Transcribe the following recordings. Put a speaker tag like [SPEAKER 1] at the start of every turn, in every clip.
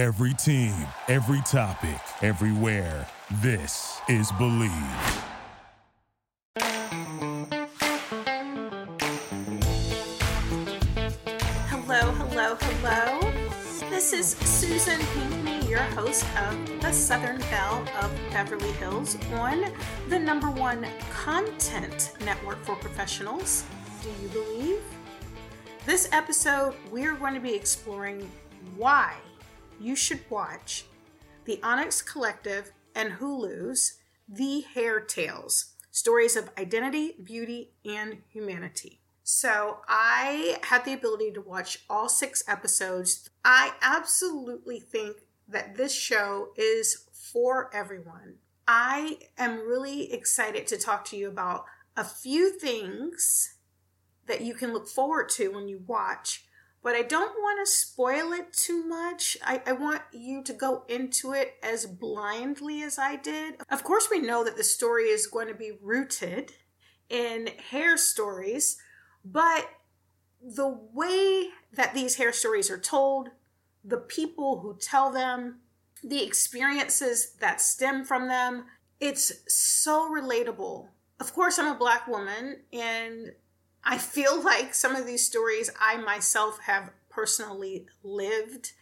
[SPEAKER 1] Every team, every topic, everywhere. This is Bleav.
[SPEAKER 2] Hello, hello, hello. This is Susan Pinckney, your host of the Southern Belle of Beverly Hills on the number one content network for professionals. Do you believe? This episode, we're going to be exploring why you should watch the Onyx Collective and Hulu's The Hair Tales stories of identity, beauty, and humanity. So, I had the ability to watch all six episodes. I absolutely think that this show is for everyone. I am really excited to talk to you about a few things that you can look forward to when you watch but I don't want to spoil it too much. I, I, want you to go into it as blindly as I did. Of course, we know that the story is going to be rooted in hair stories, but the way that these hair stories are told, the people who tell them, the experiences that stem from them, it's so relatable. Of course, I'm a black woman, and I feel like some of these stories I myself have personally lived.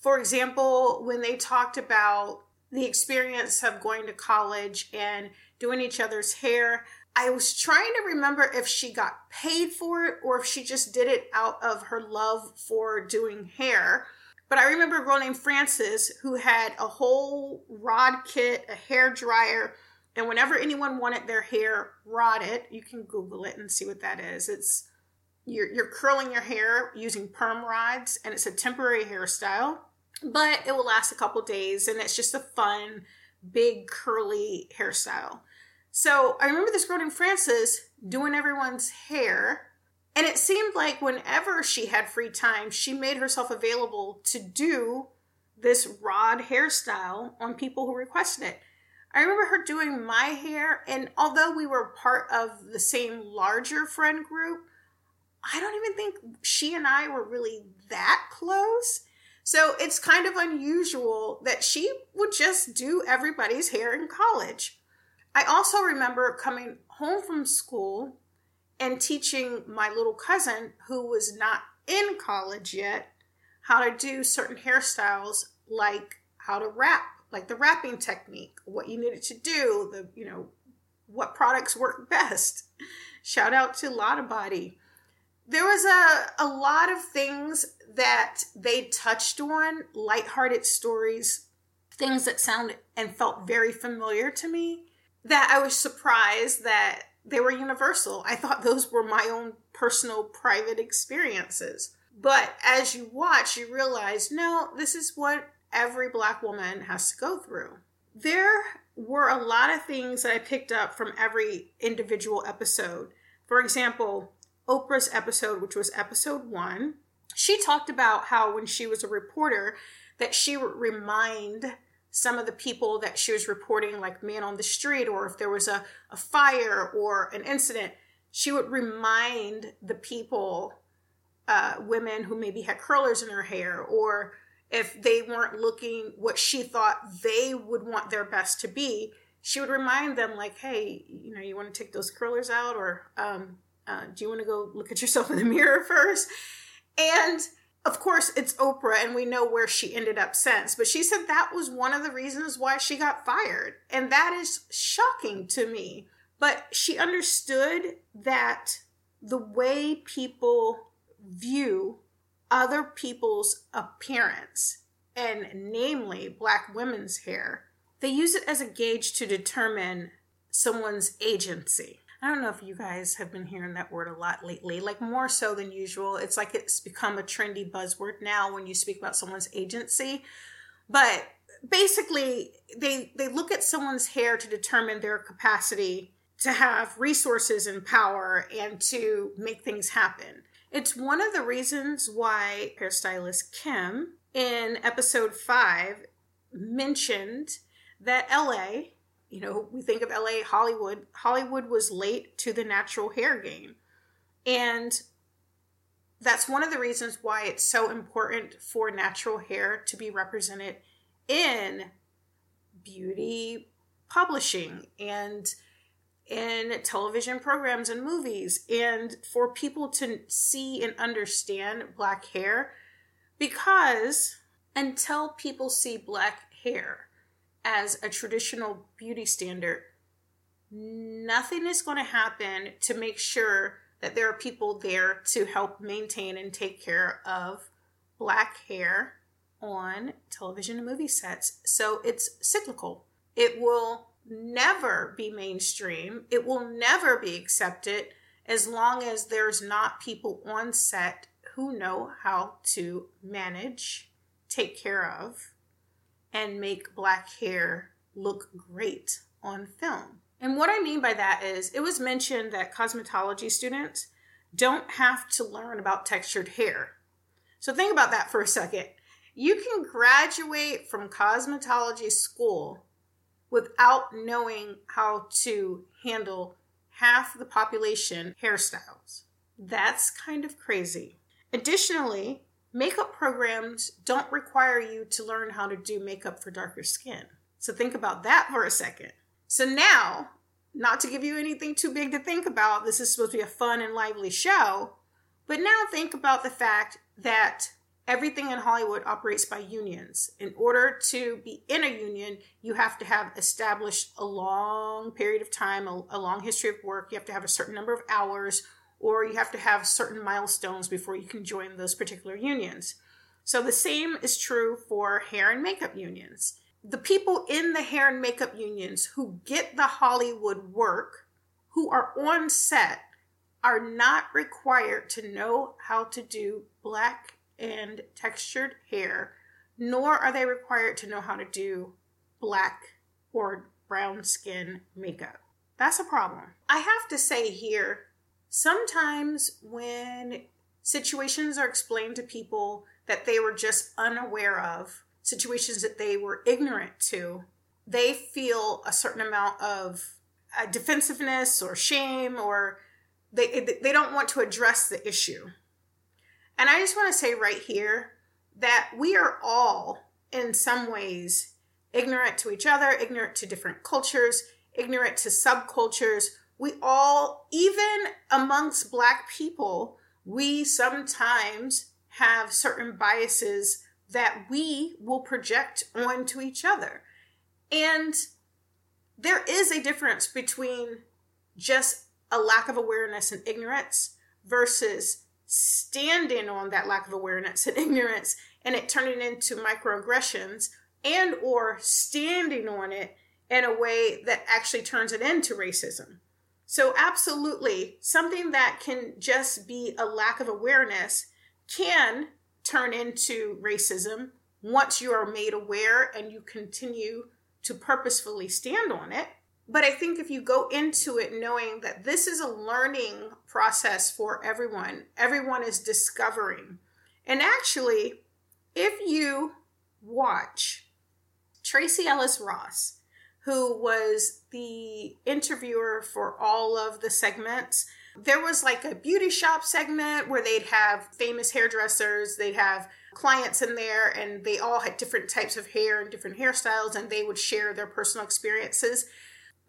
[SPEAKER 2] For example, when they talked about the experience of going to college and doing each other's hair, I was trying to remember if she got paid for it or if she just did it out of her love for doing hair. But I remember a girl named Frances who had a whole rod kit, a hair dryer, and whenever anyone wanted their hair rodded, you can Google it and see what that is. It's you're, you're curling your hair using perm rods, and it's a temporary hairstyle, but it will last a couple days, and it's just a fun, big curly hairstyle. So I remember this girl named Frances doing everyone's hair, and it seemed like whenever she had free time, she made herself available to do this rod hairstyle on people who requested it. I remember her doing my hair, and although we were part of the same larger friend group, I don't even think she and I were really that close. So it's kind of unusual that she would just do everybody's hair in college. I also remember coming home from school and teaching my little cousin, who was not in college yet, how to do certain hairstyles like how to wrap like the wrapping technique, what you needed to do, the, you know, what products work best. Shout out to Lotta Body. There was a, a lot of things that they touched on, lighthearted stories, things that sounded and felt very familiar to me, that I was surprised that they were universal. I thought those were my own personal private experiences. But as you watch, you realize, no, this is what every black woman has to go through. There were a lot of things that I picked up from every individual episode. For example, Oprah's episode, which was episode one, she talked about how when she was a reporter, that she would remind some of the people that she was reporting, like man on the street, or if there was a, a fire or an incident, she would remind the people, uh, women who maybe had curlers in her hair or if they weren't looking what she thought they would want their best to be, she would remind them, like, hey, you know, you want to take those curlers out, or um, uh, do you want to go look at yourself in the mirror first? And of course, it's Oprah, and we know where she ended up since. But she said that was one of the reasons why she got fired. And that is shocking to me. But she understood that the way people view other people's appearance, and namely black women's hair, they use it as a gauge to determine someone's agency. I don't know if you guys have been hearing that word a lot lately, like more so than usual. It's like it's become a trendy buzzword now when you speak about someone's agency. But basically, they they look at someone's hair to determine their capacity to have resources and power and to make things happen. It's one of the reasons why hairstylist Kim in episode five mentioned that LA, you know, we think of LA, Hollywood, Hollywood was late to the natural hair game. And that's one of the reasons why it's so important for natural hair to be represented in beauty publishing and in television programs and movies and for people to see and understand black hair because until people see black hair as a traditional beauty standard nothing is going to happen to make sure that there are people there to help maintain and take care of black hair on television and movie sets. So it's cyclical. It will never be mainstream. It will never be accepted as long as there's not people on set who know how to manage, take care of, and make black hair look great on film. And what I mean by that is, it was mentioned that cosmetology students don't have to learn about textured hair. So think about that for a second. You can graduate from cosmetology school without knowing how to handle half the population hairstyles. That's kind of crazy. Additionally, makeup programs don't require you to learn how to do makeup for darker skin. So think about that for a second. So now, not to give you anything too big to think about, this is supposed to be a fun and lively show, but now think about the fact that everything in Hollywood operates by unions. In order to be in a union, you have to have established a long period of time, a, a, long history of work. You have to have a certain number of hours, or you have to have certain milestones before you can join those particular unions. So the same is true for hair and makeup unions. The people in the hair and makeup unions who get the Hollywood work, who are on set, are not required to know how to do black and textured hair, nor are they required to know how to do black or brown skin makeup. That's a problem. I have to say here, sometimes when situations are explained to people that they were just unaware of, situations that they were ignorant to, they feel a certain amount of uh, defensiveness or shame or they, they don't want to address the issue. And I just want to say right here that we are all, in some ways, ignorant to each other, ignorant to different cultures, ignorant to subcultures. We all, even amongst Black people, we sometimes have certain biases that we will project onto each other. And there is a difference between just a lack of awareness and ignorance versus standing on that lack of awareness and ignorance and it turning into microaggressions and or standing on it in a way that actually turns it into racism. So absolutely, something that can just be a lack of awareness can turn into racism once you are made aware and you continue to purposefully stand on it. But I think if you go into it knowing that this is a learning process for everyone, everyone is discovering. And actually, if you watch Tracee Ellis Ross, who was the interviewer for all of the segments, there was like a beauty shop segment where they'd have famous hairdressers, they'd have clients in there, and they all had different types of hair and different hairstyles, and they would share their personal experiences.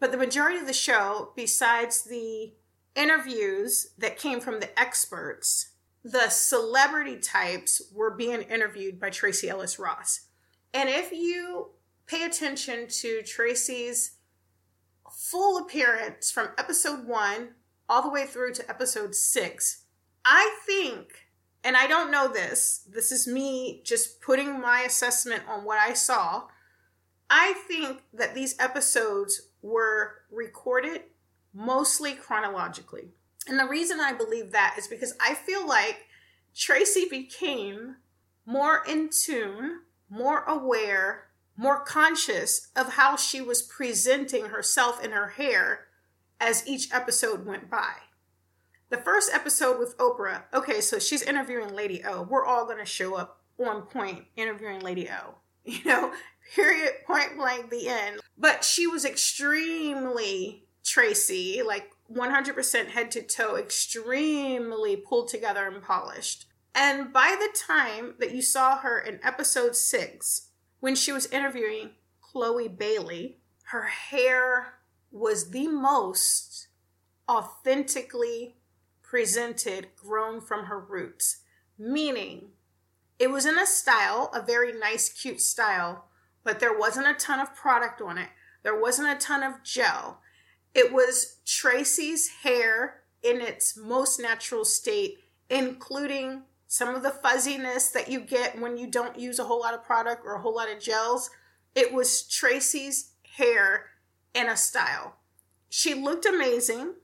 [SPEAKER 2] But the majority of the show, besides the interviews that came from the experts, the celebrity types were being interviewed by Tracee Ellis Ross. And if you pay attention to Tracee's full appearance from episode one all the way through to episode six, I think, and I don't know this, this is me just putting my assessment on what I saw. I think that these episodes were recorded mostly chronologically. And the reason I believe that is because I feel like Tracee became more in tune, more aware, more conscious of how she was presenting herself and her hair as each episode went by. The first episode with Oprah, okay, so she's interviewing Lady O. We're all going to show up on point interviewing Lady O. You know, period, point blank, the end. But she was extremely Tracee, like 100% head to toe, extremely pulled together and polished. And by the time that you saw her in episode six, when she was interviewing Chloe Bailey, her hair was the most authentically presented, grown from her roots. Meaning, it was in a style, a very nice, cute style, but there wasn't a ton of product on it. There wasn't a ton of gel. It was Tracee's hair in its most natural state, including some of the fuzziness that you get when you don't use a whole lot of product or a whole lot of gels. It was Tracee's hair in a style. She looked amazing.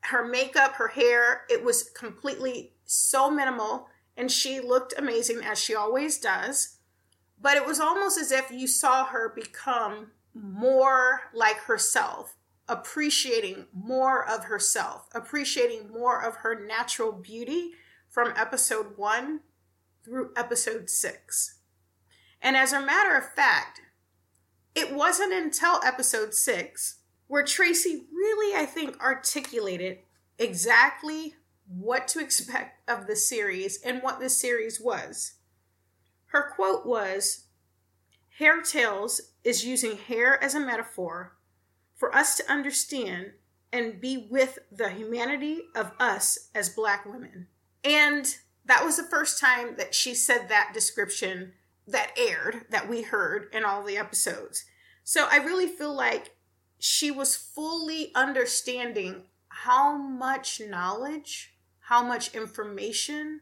[SPEAKER 2] Her makeup, her hair, it was completely so minimal, and she looked amazing as she always does. But it was almost as if you saw her become more like herself, appreciating more of herself, appreciating more of her natural beauty from episode one through episode six. And as a matter of fact, it wasn't until episode six where Tracee really, I think, articulated exactly what to expect of the series and what the series was. Her quote was Hair Tales is using hair as a metaphor for us to understand and be with the humanity of us as Black women. And that was the first time that she said that description that aired, that we heard in all the episodes. So I really feel like she was fully understanding how much knowledge, how much information,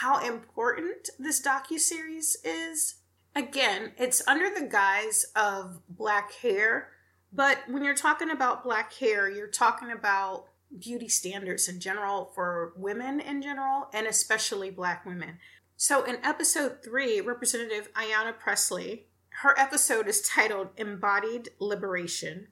[SPEAKER 2] how important this docu-series is. Again, it's under the guise of black hair, but when you're talking about black hair, you're talking about beauty standards in general for women in general, and especially black women. So in episode three, Representative Ayanna Pressley, her episode is titled Embodied Liberation.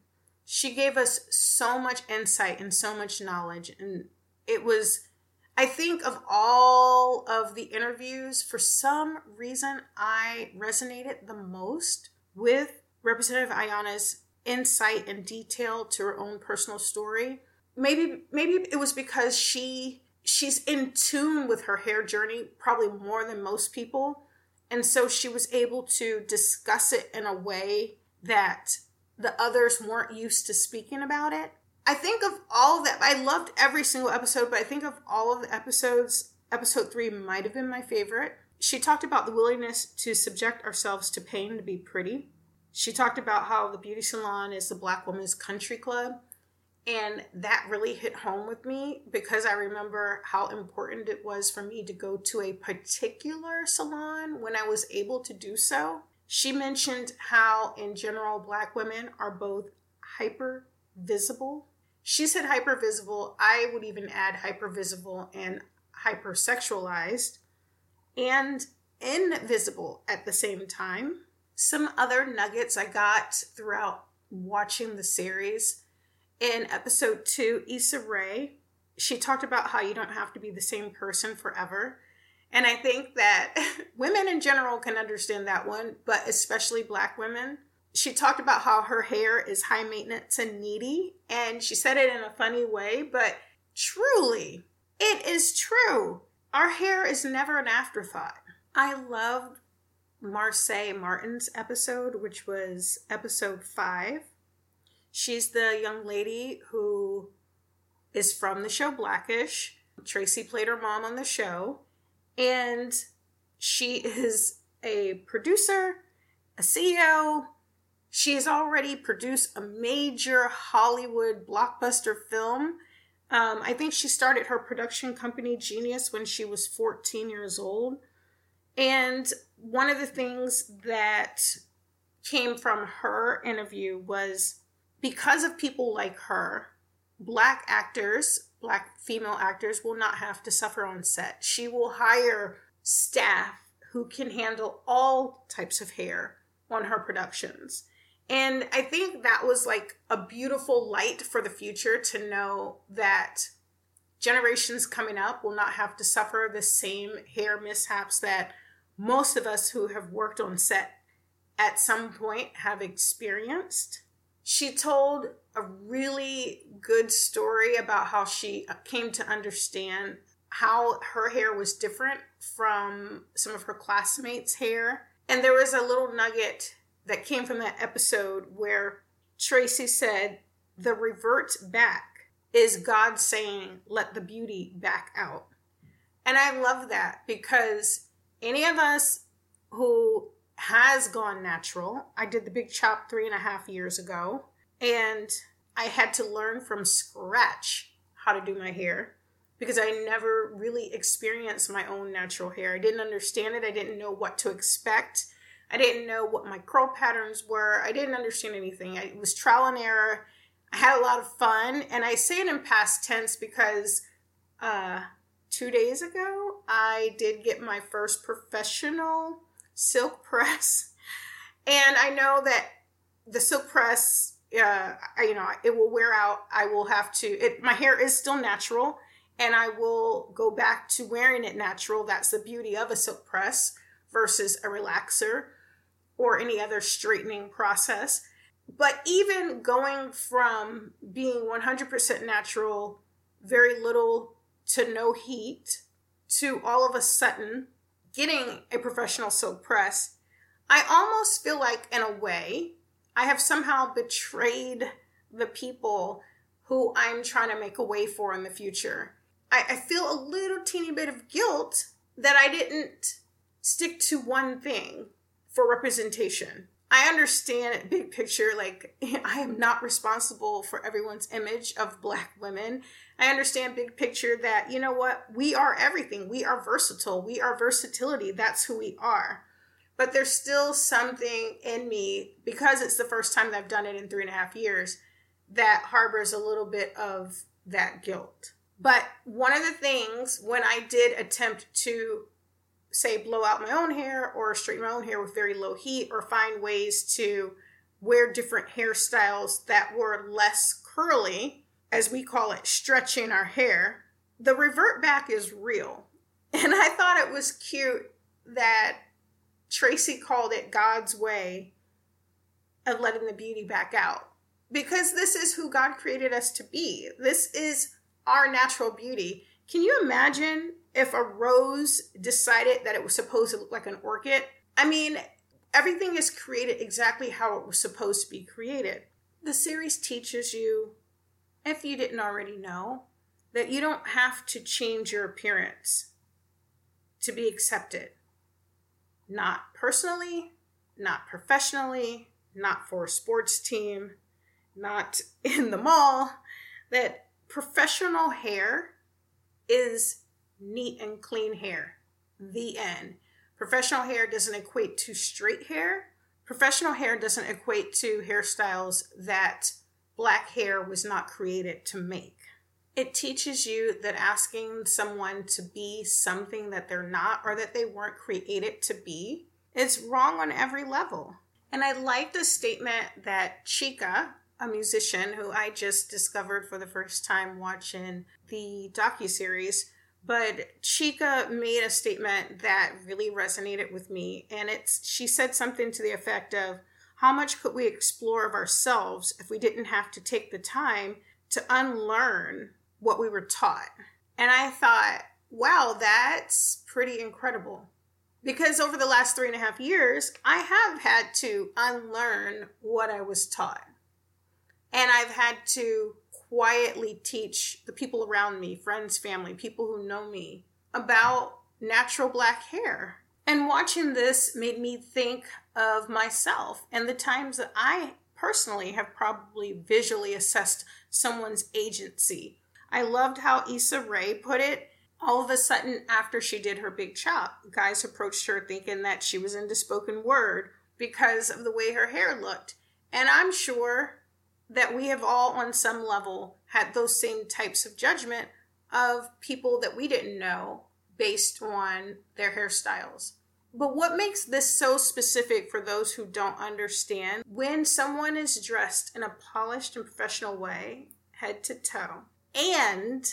[SPEAKER 2] She gave us so much insight and so much knowledge, and it was I think of all of the interviews, for some reason, I resonated the most with Representative Ayanna's insight and detail to her own personal story. Maybe maybe it was because she she's in tune with her hair journey probably more than most people and so she was able to discuss it in a way that the others weren't used to speaking about it i think of all of that i loved every single episode but i think of all of the episodes episode three might have been my favorite she talked about the willingness to subject ourselves to pain to be pretty she talked about how the beauty salon is the black woman's country club and that really hit home with me because I remember how important it was for me to go to a particular salon when I was able to do so. She mentioned how, in general, Black women are both hyper visible. She said hyper visible. I would even add hyper visible and hypersexualized and invisible at the same time. Some other nuggets I got throughout watching the series in episode two, Issa Rae, she talked about how you don't have to be the same person forever. And I think that women in general can understand that one, but especially black women. She talked about how her hair is high maintenance and needy, and she said it in a funny way, but truly, it is true. Our hair is never an afterthought. I loved Marsai Martin's episode, which was episode five She's the young lady who is from the show Blackish. Tracee played her mom on the show. And she is a producer, a CEO. She has already produced a major Hollywood blockbuster film. Um, I think she started her production company, Genius, when she was 14 years old. And one of the things that came from her interview was because of people like her, black actors, black female actors will not have to suffer on set. She will hire staff who can handle all types of hair on her productions. And I think that was like a beautiful light for the future to know that generations coming up will not have to suffer the same hair mishaps that most of us who have worked on set at some point have experienced. she told a really good story about how she came to understand how her hair was different from some of her classmates' hair. And there was a little nugget that came from that episode where Tracee said, The revert back is God saying, Let the beauty back out. And I love that because any of us who has gone natural, I did the big chop three and a half years ago, and I had to learn from scratch how to do my hair because I never really experienced my own natural hair. I didn't understand it, I didn't know what to expect. I didn't know what my curl patterns were. I didn't understand anything. It was trial and error. I had a lot of fun, and I say it in past tense because uh, two days ago I did get my first professional silk press, and I know that the silk press, uh, I, you know, it will wear out. I will have to. It my hair is still natural, and I will go back to wearing it natural. That's the beauty of a silk press versus a relaxer or any other straightening process. But even going from being 100% natural, very little to no heat, to all of a sudden getting a professional silk press, I almost feel like, in a way, I have somehow betrayed the people who I'm trying to make a way for in the future. I, I feel a little teeny bit of guilt that I didn't stick to one thing for representation. I understand big picture, like, I am not responsible for everyone's image of black women. I understand big picture that, you know what, we are everything. We are versatile. We are versatility. That's who we are. But there's still something in me, because it's the first time that I've done it in three and a half years, that harbors a little bit of that guilt. But one of the things when I did attempt to say blow out my own hair or straighten my own hair with very low heat or find ways to wear different hairstyles that were less curly, as we call it, stretching our hair, the revert back is real. And I thought it was cute that Tracee called it God's way of letting the beauty back out. Because this is who God created us to be. This is our natural beauty. Can you imagine if a rose decided that it was supposed to look like an orchid, I mean, everything is created exactly how it was supposed to be created. The series teaches you, if you didn't already know, that you don't have to change your appearance to be accepted. Not personally, not professionally, not for a sports team, not in the mall. That professional hair is neat and clean hair. The end. Professional hair doesn't equate to straight hair. Professional hair doesn't equate to hairstyles that black hair was not created to make. It teaches you that asking someone to be something that they're not or that they weren't created to be is wrong on every level. And I like the statement that Chika, a musician who I just discovered for the first time watching the docu series, but Chika made a statement that really resonated with me and it's she said something to the effect of how much could we explore of ourselves if we didn't have to take the time to unlearn what we were taught? And i thought wow that's pretty incredible. Because over the last three and a half years i have had to unlearn what i was taught. And i've had to quietly teach the people around me, friends, family, people who know me, about natural black hair. And watching this made me think of myself and the times that I personally have probably visually assessed someone's agency. I loved how Issa Rae put it. All of a sudden, after she did her big chop, guys approached her thinking that she was into spoken word because of the way her hair looked. And I'm sure that we have all, on some level, had those same types of judgment of people that we didn't know based on their hairstyles. But what makes this so specific for those who don't understand, when someone is dressed in a polished and professional way, head to toe, and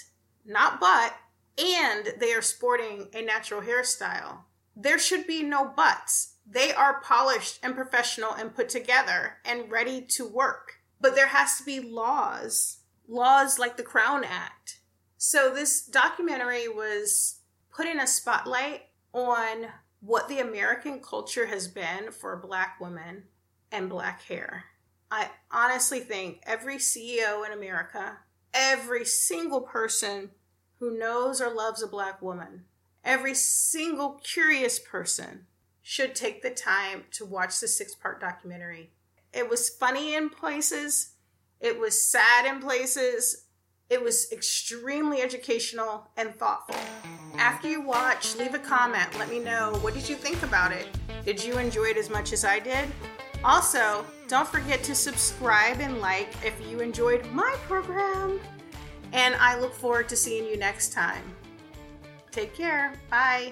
[SPEAKER 2] not but, and they are sporting a natural hairstyle, there should be no buts. They are polished and professional and put together and ready to work but there has to be laws, laws like the Crown Act. So this documentary was putting a spotlight on what the American culture has been for black women and black hair. I honestly think every CEO in America, every single person who knows or loves a black woman, every single curious person should take the time to watch the six part documentary. It was funny in places, it was sad in places, it was extremely educational and thoughtful. After you watch, leave a comment. Let me know what did you think about it? Did you enjoy it as much as I did? Also, don't forget to subscribe and like if you enjoyed my program. And I look forward to seeing you next time. Take care. Bye.